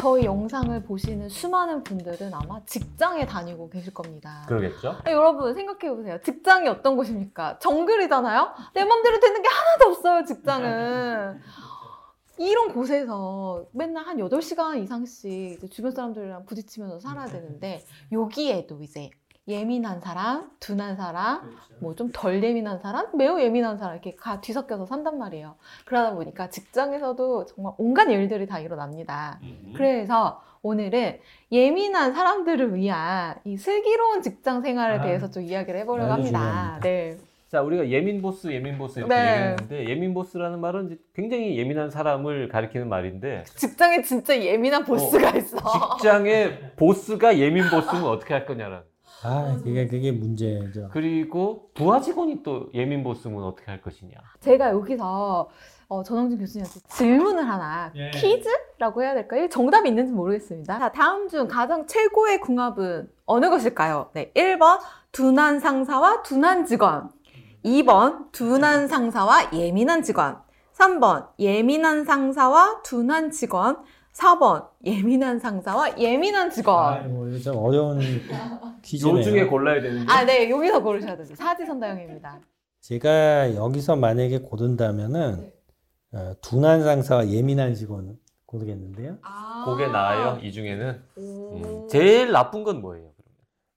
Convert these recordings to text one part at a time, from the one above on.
저희 영상을 보시는 수많은 분들은 아마 직장에 다니고 계실 겁니다. 그러겠죠? 아니, 여러분 생각해 보세요. 직장이 어떤 곳입니까? 정글이잖아요. 내 맘대로 되는 게 하나도 없어요. 직장은. 이런 곳에서 맨날 한 8시간 이상씩 주변 사람들이랑 부딪히면서 살아야 되는데 여기에도 이제 예민한 사람, 둔한 사람, 뭐좀 덜 예민한 사람, 매우 예민한 사람 이렇게 가 뒤섞여서 산단 말이에요. 그러다 보니까 직장에서도 정말 온갖 일들이 다 일어납니다. 그래서 오늘은 예민한 사람들을 위한 이 슬기로운 직장 생활에 아, 대해서 좀 이야기를 해보려고 아주 합니다. 중요합니다. 네. 자, 우리가 예민 보스, 예민 보스 이렇게 네. 얘기했는데 예민 보스라는 말은 이제 굉장히 예민한 사람을 가리키는 말인데 직장에 진짜 예민한 보스가 있어. 직장의 보스가 예민 보스면 어떻게 할 거냐라는. 아, 그게 그게 문제죠. 그리고 부하 직원이 또 예민 보스면 어떻게 할 것이냐. 제가 여기서 어, 전영진 교수님한테 질문을 하나 예. 퀴즈라고 해야 될까요? 정답이 있는지 모르겠습니다. 자, 다음 중 가장 최고의 궁합은 어느 것일까요? 네, 1번 둔한 상사와 둔한 직원 2번 둔한 상사와 예민한 직원 3번 예민한 상사와 둔한 직원 4번 예민한 상사와 예민한 직원 아이고, 이거 좀 어려운 퀴즈네요. 요 중에 골라야 되는데. 아, 네, 여기서 고르셔야 되죠. 사지선다형입니다. 제가 여기서 만약에 고른다면은 어, 둔한 상사와 예민한 직원 고르겠는데요. 아. 그게 나아요. 이 중에는 오. 음, 제일 나쁜 건 뭐예요?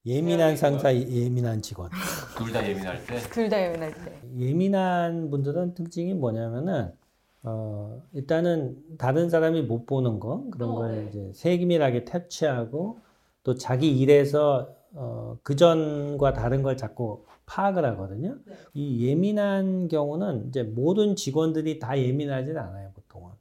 예민한 상사, 예민한 직원. 둘 다 예민할 때. 둘 다 예민할 때. 예민한 분들은 특징이 뭐냐면은 어, 일단은 다른 사람이 못 보는 거 그런 어, 걸 네. 이제 세밀하게 퇴치하고 또 자기 일에서 어, 그 전과 다른 걸 자꾸 파악을 하거든요. 네. 이 예민한 경우는 이제 모든 직원들이 다 예민하진 않아요, 보통은.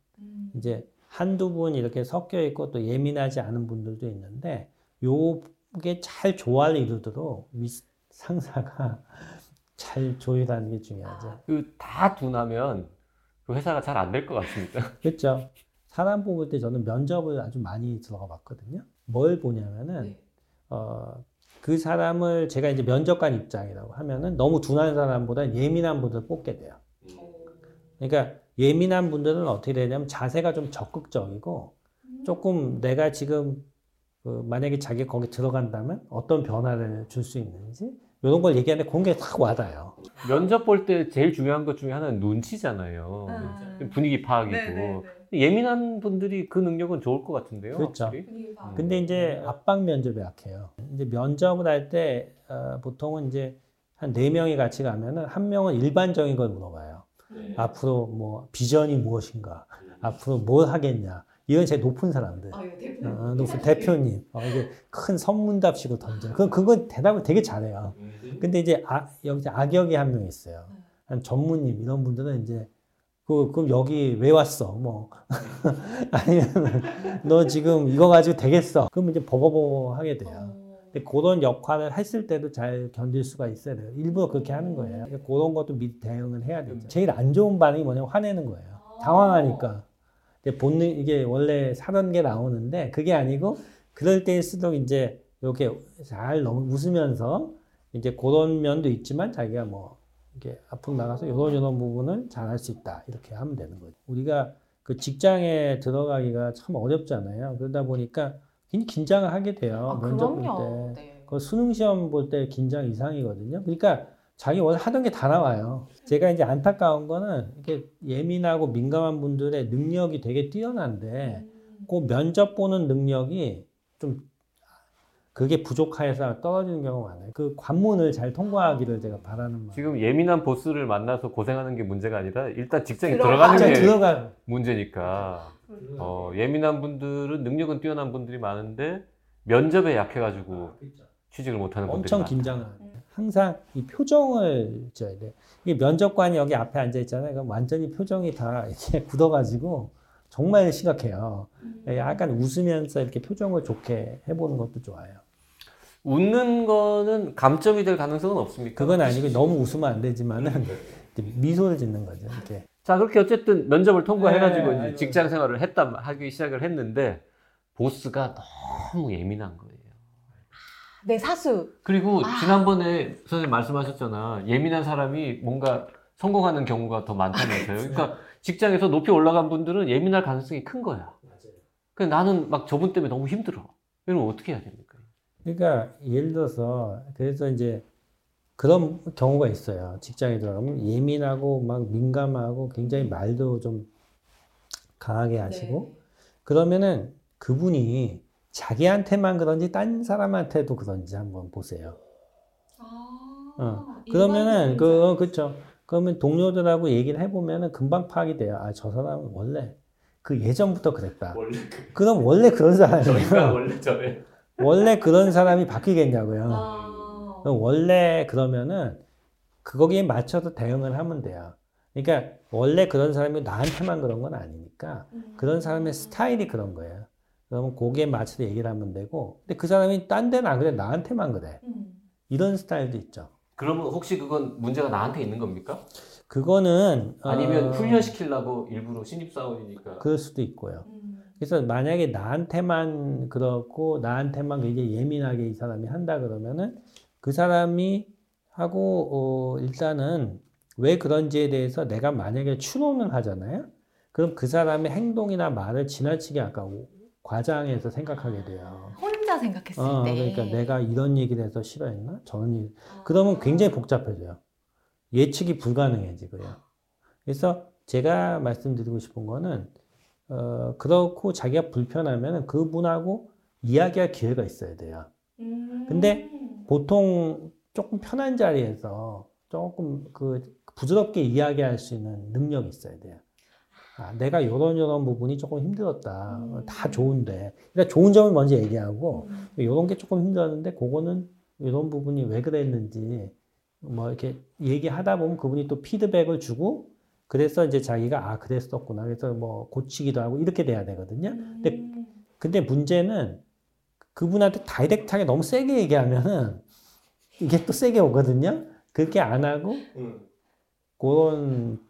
이제 한두 분 이렇게 섞여 있고 또 예민하지 않은 분들도 있는데 요게 잘 조화를 이루도록 윗 상사가 잘 조율하는 게 중요하죠. 그다 둔하면 그 회사가 잘 안 될 것 같습니다. 그렇죠. 사람 뽑을 때 저는 면접을 아주 많이 들어가 봤거든요. 뭘 보냐면은 네. 어, 그 사람을 제가 이제 면접관 입장이라고 하면은 너무 둔한 사람보다 예민한 분들을 뽑게 돼요. 그러니까 예민한 분들은 어떻게 되냐면 자세가 좀 적극적이고 조금 내가 지금 그 만약에 자기 거기 들어간다면 어떤 변화를 줄 수 있는지 이런 걸 얘기하는데 게탁 와닿아요. 면접 볼 때 제일 중요한 것 중에 하나는 눈치잖아요. 아. 분위기 파악이고. 예민한 분들이 그 능력은 좋을 것 같은데요. 그렇죠. 확실히. 근데 이제 압박 면접에 약해요. 이제 면접을 할때 어, 보통은 이제 한 네 명이 같이 가면은 한 명은 일반적인 걸 물어봐요. 앞으로 뭐 비전이 무엇인가, 앞으로 뭘 하겠냐. 이건 제일 높은 사람들. 어, 높은 대표님. 어, 이게 큰 선문답식으로 던져요. 그, 그건 대답을 되게 잘해요. 근데 이제 아, 여기 악역이 한 명 있어요. 한 전무님 이런 분들은 이제 그, 그럼 여기 왜 왔어? 뭐. 아니면 너 지금 이거 가지고 되겠어. 그럼 이제 버버버 하게 돼요. 근데 그런 역할을 했을 때도 잘 견딜 수가 있어야 돼요. 일부러 그렇게 하는 거예요. 그러니까 그런 것도 미리 대응을 해야 되죠. 제일 안 좋은 반응이 뭐냐면 화내는 거예요. 당황하니까. 근데 본능, 이게 원래 사던 게 나오는데 그게 아니고 그럴 때일수록 이제 이렇게 잘 너무 웃으면서 이제 그런 면도 있지만 자기가 뭐 이렇게 앞으로 나가서 이런 이런 부분을 잘할 수 있다 이렇게 하면 되는 거죠. 우리가 그 직장에 들어가기가 참 어렵잖아요. 그러다 보니까 굉장히 긴장을 하게 돼요. 아, 면접 볼 그럼요. 때. 네. 그 수능 시험 볼 때 긴장 이상이거든요. 그러니까 자기 원래 하던 게 다 나와요. 제가 이제 안타까운 거는 이렇게 예민하고 민감한 분들의 능력이 되게 뛰어난데 그 면접 보는 능력이 좀 그게 부족해서 떨어지는 경우가 많아요. 그 관문을 잘 통과하기를 제가 바라는 마음. 지금 예민한 보스를 만나서 고생하는 게 문제가 아니라 일단 직장에 들어가- 들어가는 게 들어가 문제니까. 어, 예민한 분들은 능력은 뛰어난 분들이 많은데 면접에 약해가지고 취직을 못하는 분들이 엄청 많다. 긴장을. 항상 이 표정을 줘야 돼. 이 면접관이 여기 앞에 앉아 있잖아요. 그럼 완전히 표정이 다 이렇게 굳어가지고 정말 심각해요. 예, 약간 웃으면서 이렇게 표정을 좋게 해보는 것도 좋아요. 웃는 거는 감점이 될 가능성은 없습니까? 그건 아니고 너무 웃으면 안 되지만은 이제 미소를 짓는 거죠. 이렇게. 자 그렇게 어쨌든 면접을 통과해가지고 네. 직장 생활을 했다 하기 시작을 했는데 보스가 너무 예민한 거예요. 내 사수. 그리고 아. 지난번에 선생님 말씀하셨잖아 예민한 사람이 뭔가 성공하는 경우가 더 많다면서요. 그러니까 직장에서 높이 올라간 분들은 예민할 가능성이 큰 거야. 그 나는 막 저분 때문에 너무 힘들어. 이러면 어떻게 해야 됩니까? 그러니까 예를 들어서 그래서 이제 그런 경우가 있어요. 직장에 들어가면 예민하고 막 민감하고 굉장히 말도 좀 강하게 하시고 그러면은 그분이 자기한테만 그런지 딴 사람한테도 그런지 한번 보세요. 어. 그러면은 그 어, 그렇죠. 그러면 동료들하고 얘기를 해보면은 금방 파악이 돼요. 아 저 사람은 원래 그 예전부터 그랬다. 원래 그럼 원래 그런 사람이에요. 원래 저래. 원래 그런 사람이 바뀌겠냐고요. 아. 원래 그러면은 그거기에 맞춰서 대응을 하면 돼요. 그러니까 원래 그런 사람이 나한테만 그런 건 아니니까 그런 사람의 스타일이 그런 거예요. 그러면 거기에 맞춰서 얘기를 하면 되고 근데 그 사람이 딴 데는 안 그래 나한테만 그래 이런 스타일도 있죠. 그러면 혹시 그건 문제가 나한테 있는 겁니까? 그거는 아니면 어, 훈련시키려고 일부러 신입사원이니까 그럴 수도 있고요. 그래서 만약에 나한테만 그렇고 나한테만 굉장히 예민하게 이 사람이 한다 그러면은 그 사람이 하고 어, 일단은 왜 그런지에 대해서 내가 만약에 추론을 하잖아요. 그럼 그 사람의 행동이나 말을 지나치게 아까 과장해서 생각하게 돼요. 혼자 생각했을 어, 때. 그러니까 내가 이런 얘기를 해서 싫어했나? 저런 얘기. 그러면 굉장히 복잡해져요. 예측이 불가능해지고요. 그래서 제가 말씀드리고 싶은 거는 어, 그렇고 자기가 불편하면 그분하고 이야기할 기회가 있어야 돼요. 근데 보통 조금 편한 자리에서 조금 그 부드럽게 이야기할 수 있는 능력이 있어야 돼요. 아, 내가 이런 이런 부분이 조금 힘들었다. 음. 다 좋은데. 그러니까 좋은 점을 먼저 얘기하고 이런 게 조금 힘들었는데 그거는 이런 부분이 왜 그랬는지 뭐 이렇게 얘기하다 보면 그분이 또 피드백을 주고 그래서 이제 자기가 아 그랬었구나 그래서 뭐 고치기도 하고 이렇게 돼야 되거든요. 근데 근데 문제는 그분한테 다이렉트하게 너무 세게 얘기하면은 이게 또 세게 오거든요. 그렇게 안 하고 그런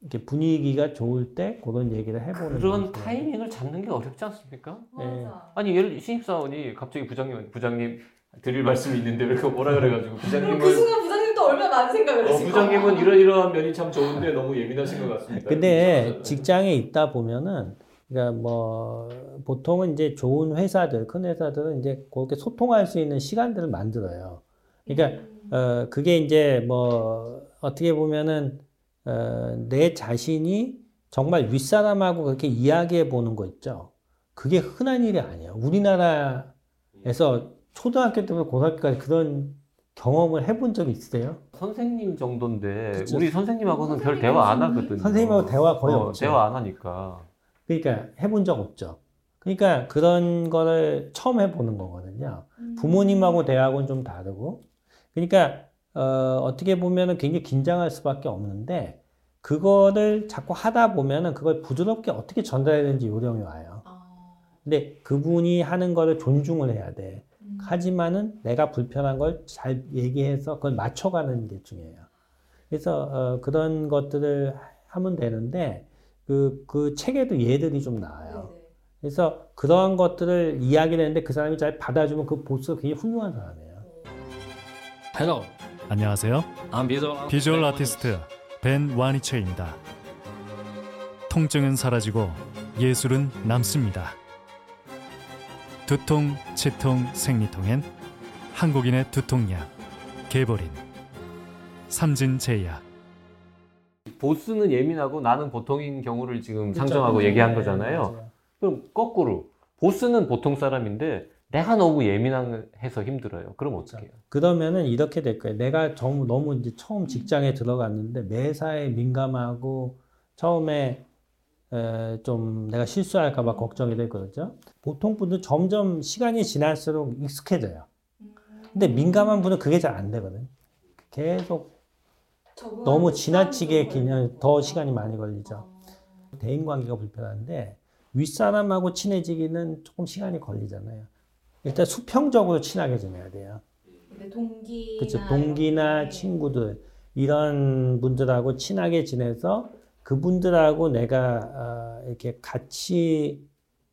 이렇게 분위기가 좋을 때 그런 얘기를 해보는 그런. 타이밍을 잡는 게 어렵지 않습니까? 예. 아니 예를 신입사원이 갑자기 부장님 부장님 드릴 말씀이 있는데 왜 그거 뭐라 그래가지고 부장님은 그 순간 부장님도 얼마나 많은 생각을 어, 하실까? 부장님은 이러이러한 면이 참 좋은데 너무 예민하신 것 같습니다. 근데 직장에 있다 보면은 그러니까 뭐 보통은 이제 좋은 회사들 큰 회사들은 이제 그렇게 소통할 수 있는 시간들을 만들어요. 그러니까 어 그게 이제 뭐 어떻게 보면은 어 내 자신이 정말 윗사람하고 그렇게 이야기해 보는 거 있죠. 그게 흔한 일이 아니에요. 우리나라에서 초등학교 때부터 고등학교까지 그런 경험을 해본 적이 있으세요? 선생님 정도인데 그쵸. 우리 선생님하고는 별 대화 안 하거든요. 선생님하고 대화 거의 어, 없죠. 대화 안 하니까. 그러니까 해본 적 없죠. 그러니까 그런 거를 처음 해보는 거거든요. 부모님하고 대화하고는 좀 다르고. 그러니까 어, 어떻게 보면은 굉장히 긴장할 수밖에 없는데 그거를 자꾸 하다 보면은 그걸 부드럽게 어떻게 전달해야 되는지 요령이 와요. 근데 그분이 하는 거를 존중을 해야 돼. 하지만은 내가 불편한 걸 잘 얘기해서 그걸 맞춰가는 게 중요해요. 그래서 어, 그런 것들을 하면 되는데 그, 그 책에도 예들이 좀 나와요. 그래서 그러한 것들을 이야기를 했는데 그 사람이 잘 받아주면 그 보스가 굉장히 훌륭한 사람이에요. Hello. 안녕하세요. 비주얼 아티스트 벤 와니체입니다. 통증은 사라지고 예술은 남습니다. 두통, 치통, 생리통엔 한국인의 두통약 개보린 삼진제약 보스는 예민하고 나는 보통인 경우를 지금 그렇죠. 상정하고 얘기한 네, 거잖아요. 맞아요. 그럼 거꾸로 보스는 보통 사람인데 내가 너무 예민해서 힘들어요. 그럼 어떻게 해요? 그러면은 이렇게 될 거예요. 내가 정- 너무 이제 처음 직장에 들어갔는데 매사에 민감하고 처음에 에, 좀 내가 실수할까봐 걱정이 되거든요. 보통 분들 점점 시간이 지날수록 익숙해져요. 근데 민감한 분은 그게 잘 안 되거든. 계속 너무 지나치게 그냥 더 시간이 많이 걸리죠. 대인 관계가 불편한데 윗사람하고 친해지기는 조금 시간이 걸리잖아요. 일단 수평적으로 친하게 지내야 돼요. 동기 그렇죠. 동기나 친구들 이런 분들하고 친하게 지내서 그분들하고 내가 어, 이렇게 같이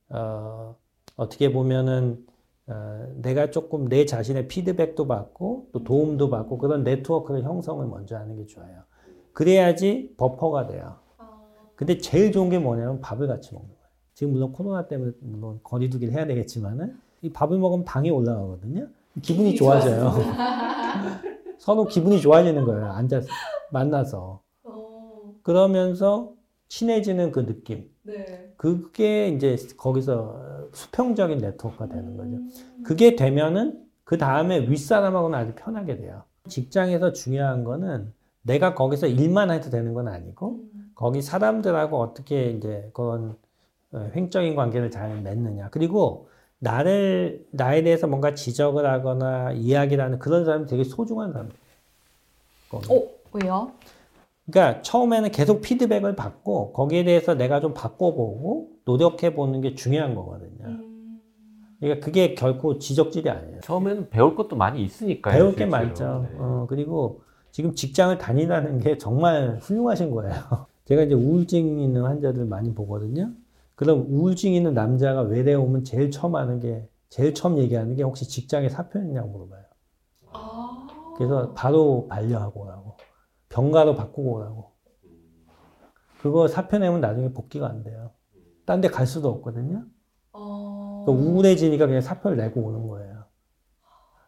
어, 어떻게 보면은 어, 내가 조금 내 자신의 피드백도 받고 또 도움도 받고 그런 네트워크를 형성을 먼저 하는 게 좋아요. 그래야지 버퍼가 돼요. 근데 제일 좋은 게 뭐냐면 밥을 같이 먹는 거예요. 지금 물론 코로나 때문에 물론 거리두기를 해야 되겠지만은 이 밥을 먹으면 당이 올라가거든요. 기분이 좋아져요. 서로 기분이 좋아지는 거예요. 앉아서 만나서 그러면서 친해지는 그 느낌. 네. 그게 이제 거기서 수평적인 네트워크가 되는 거죠. 그게 되면은 그 다음에 윗사람하고는 아주 편하게 돼요. 직장에서 중요한 거는 내가 거기서 일만 해도 되는 건 아니고 거기 사람들하고 어떻게 이제 그런 어, 횡적인 관계를 잘 맺느냐. 그리고 나를 나에 대해서 뭔가 지적을 하거나 이야기를 하는 그런 사람이 되게 소중한 사람들. 어 왜요? 그러니까 처음에는 계속 피드백을 받고 거기에 대해서 내가 좀 바꿔보고 노력해 보는 게 중요한 거거든요. 그러니까 그게 결코 지적질이 아니에요. 처음에는 배울 것도 많이 있으니까요. 배울 게 실제로. 많죠. 네. 어, 그리고 지금 직장을 다니다는 게 정말 훌륭하신 거예요. 제가 이제 우울증 있는 환자들 많이 보거든요. 그럼 우울증 있는 남자가 외래 오면 제일 처음 하는 게, 제일 처음 얘기하는 게 혹시 직장에 사표했냐고 물어봐요. 그래서 바로 반려하고 오라고. 병가로 바꾸고 오라고. 그거 사표 내면 나중에 복귀가 안 돼요. 딴 데 갈 수도 없거든요. 그러니까 우울해지니까 그냥 사표를 내고 오는 거예요.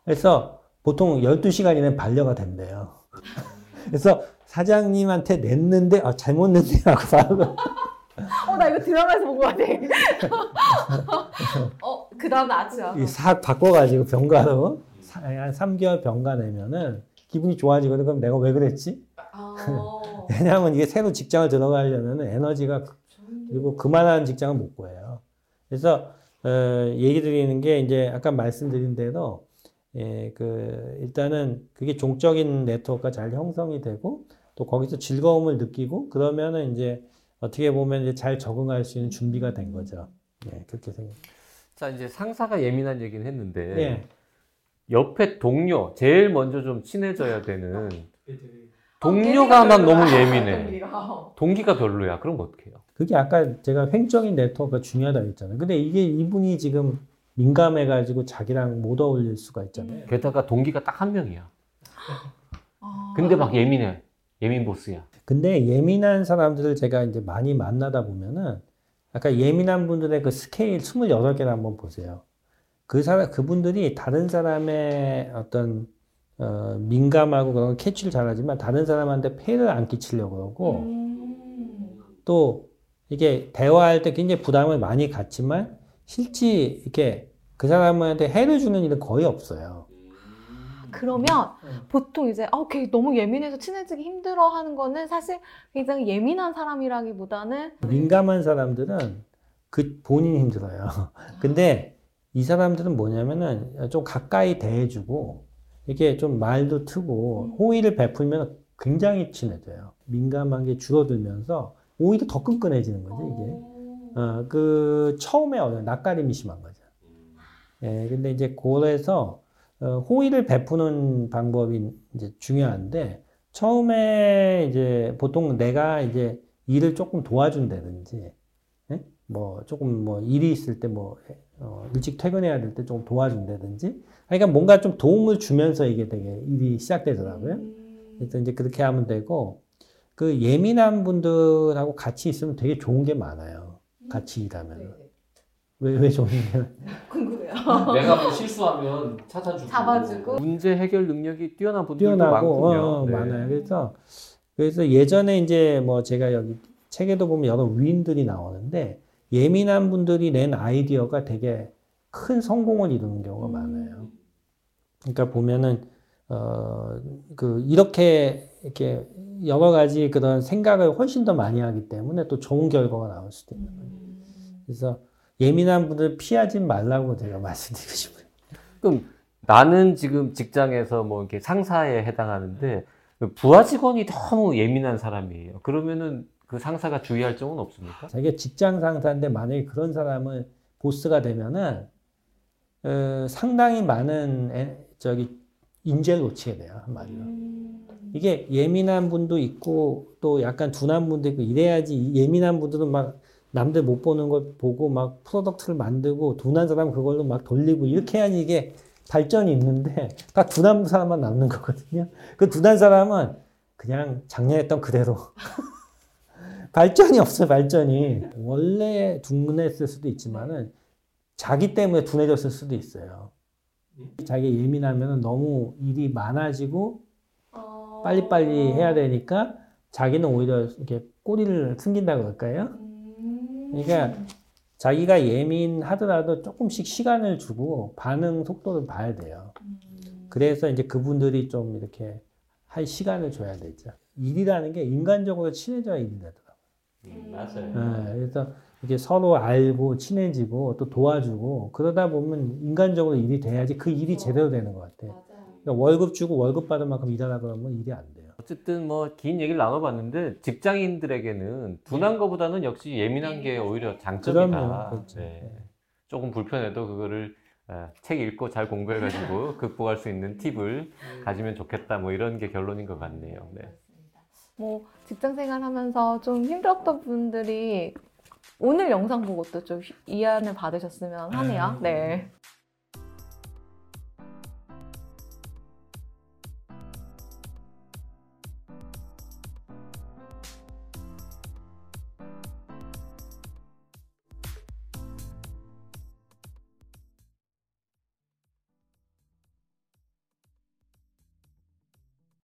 그래서 보통 12시간 이내에 반려가 된대요. 그래서 사장님한테 냈는데, 아, 잘못 냈네 하고 바로. 어 나 이거 드라마에서 본것 같아. 어 그 다음 아츠야. 이싹 바꿔가지고 병가로 사- 한 3개월 병가 내면은 기분이 좋아지거든. 그럼 내가 왜 그랬지? 아. 왜냐하면 이게 새로 직장을 들어가려면 에너지가 그리고 그만한 직장은 못 구해요. 그래서 어, 얘기 드리는 게 이제 아까 말씀드린 대로 예, 그 일단은 그게 종적인 네트워크가 잘 형성이 되고 또 거기서 즐거움을 느끼고 그러면은 이제 어떻게 보면 이제 잘 적응할 수 있는 준비가 된 거죠. 예, 그렇게 생각합니다. 자 이제 상사가 예민한 얘기는 했는데 예. 옆에 동료 제일 먼저 좀 친해져야 되는 어, 동료가 막 너무 동기가. 예민해. 동기가 별로야. 그럼 어떡해요? 그게 아까 제가 횡적인 네트워크가 중요하다고 했잖아요. 근데 이게 이분이 지금 민감해가지고 자기랑 못 어울릴 수가 있잖아요. 게다가 동기가 딱 한 명이야. 아. 근데 막 예민해. 예민 보스야. 근데 예민한 사람들을 제가 이제 많이 만나다 보면은 아까 예민한 분들의 그 스케일 28개를 한번 보세요. 그 사람, 그분들이 다른 사람의 어떤 어, 민감하고 그런 걸 캐치를 잘하지만 다른 사람한테 폐를 안 끼치려고 그러고 또 이게 대화할 때 굉장히 부담을 많이 갖지만 실제 이렇게 그 사람한테 해를 주는 일은 거의 없어요. 그러면 보통 이제 아, 걔 너무 예민해서 친해지기 힘들어 하는 거는 사실 굉장히 예민한 사람이라기보다는 민감한 사람들은 그 본인이 힘들어요. 근데 이 사람들은 뭐냐면은 좀 가까이 대해주고 이렇게 좀 말도 트고 호의를 베풀면 굉장히 친해져요. 민감한 게 줄어들면서 오히려 더 끈끈해지는 거죠, 이게. 어, 그 처음에 낯가림이 심한 거죠. 예, 근데 이제 그래서 어, 호의를 베푸는 방법이 이제 중요한데 처음에 이제 보통 내가 이제 일을 조금 도와준다든지, 예? 뭐 조금 뭐 일이 있을 때뭐 어, 일찍 퇴근해야 될 때 조금 도와준다든지, 그러니까 뭔가 좀 도움을 주면서 이게 되게 일이 시작되더라고요. 그래서 이제 그렇게 하면 되고 그 예민한 분들하고 같이 있으면 되게 좋은 게 많아요. 같이 일하면 왜 왜 좋은 게. 내가 뭐 실수하면 찾아주고 잡아주고. 문제 해결 능력이 뛰어난 분들도 뛰어나고 많군요. 어, 어, 네. 많아요. 그래서 그래서 예전에 이제 뭐 제가 여기 책에도 보면 여러 위인들이 나오는데 예민한 분들이 낸 아이디어가 되게 큰 성공을 이루는 경우가 많아요. 그러니까 보면은 어그 이렇게 이렇게 여러 가지 그런 생각을 훨씬 더 많이 하기 때문에 또 좋은 결과가 나올 수도 있는 거예요. 그래서 예민한 분들 피하지 말라고 제가 말씀드리고 싶어요. 그럼 나는 지금 직장에서 뭐 이렇게 상사에 해당하는데 부하 직원이 너무 예민한 사람이에요. 그러면은 그 상사가 주의할 점은 없습니까? 자기가 직장 상사인데 만약에 그런 사람을 보스가 되면은 어, 상당히 많은 에- 저기 인재를 놓치게 돼요 한마디로. 이게 예민한 분도 있고 또 약간 둔한 분도 있고 이래야지 이 예민한 분들은 막 남들 못 보는 걸 보고 막 product를 만들고 둔한 사람 그걸로 막 돌리고 이렇게 해야지 이게 발전이 있는데 다 둔한 사람만 남는 거거든요. 그 둔한 사람은 그냥 작년에 했던 그대로 발전이 없어요 발전이 원래 둔했을 수도 있지만은 자기 때문에 둔해졌을 수도 있어요. 자기가 예민하면 너무 일이 많아지고 어. 빨리빨리 해야 되니까 자기는 오히려 이렇게 꼬리를 숨긴다 그럴까요? 음. 그러니까 자기가 예민하더라도 조금씩 시간을 주고 반응 속도를 봐야 돼요. 그래서 이제 그분들이 좀 이렇게 할 시간을 줘야 되죠. 일이라는 게 인간적으로 친해져야 일이 되더라고요. 음, 맞아요. 네, 그래서 이게 서로 알고 친해지고 또 도와주고 그러다 보면 인간적으로 일이 돼야지 그 일이 제대로 되는 것 같아 요. 그러니까 월급 주고 월급 받을 만큼 일하라 그러면 일이 안 돼요. 어쨌든 뭐 긴 얘기를 나눠봤는데 직장인들에게는 둔한 것보다는 역시 예민한 게 오히려 장점이다. 그럼요. 그렇죠. 네. 조금 불편해도 그거를 어, 책 읽고 잘 공부해가지고 극복할 수 있는 팁을 가지면 좋겠다. 뭐 이런 게 결론인 것 같네요. 네. 뭐 직장 생활하면서 좀 힘들었던 분들이 오늘 영상 보고 또좀 위안을 받으셨으면 하네요. 네.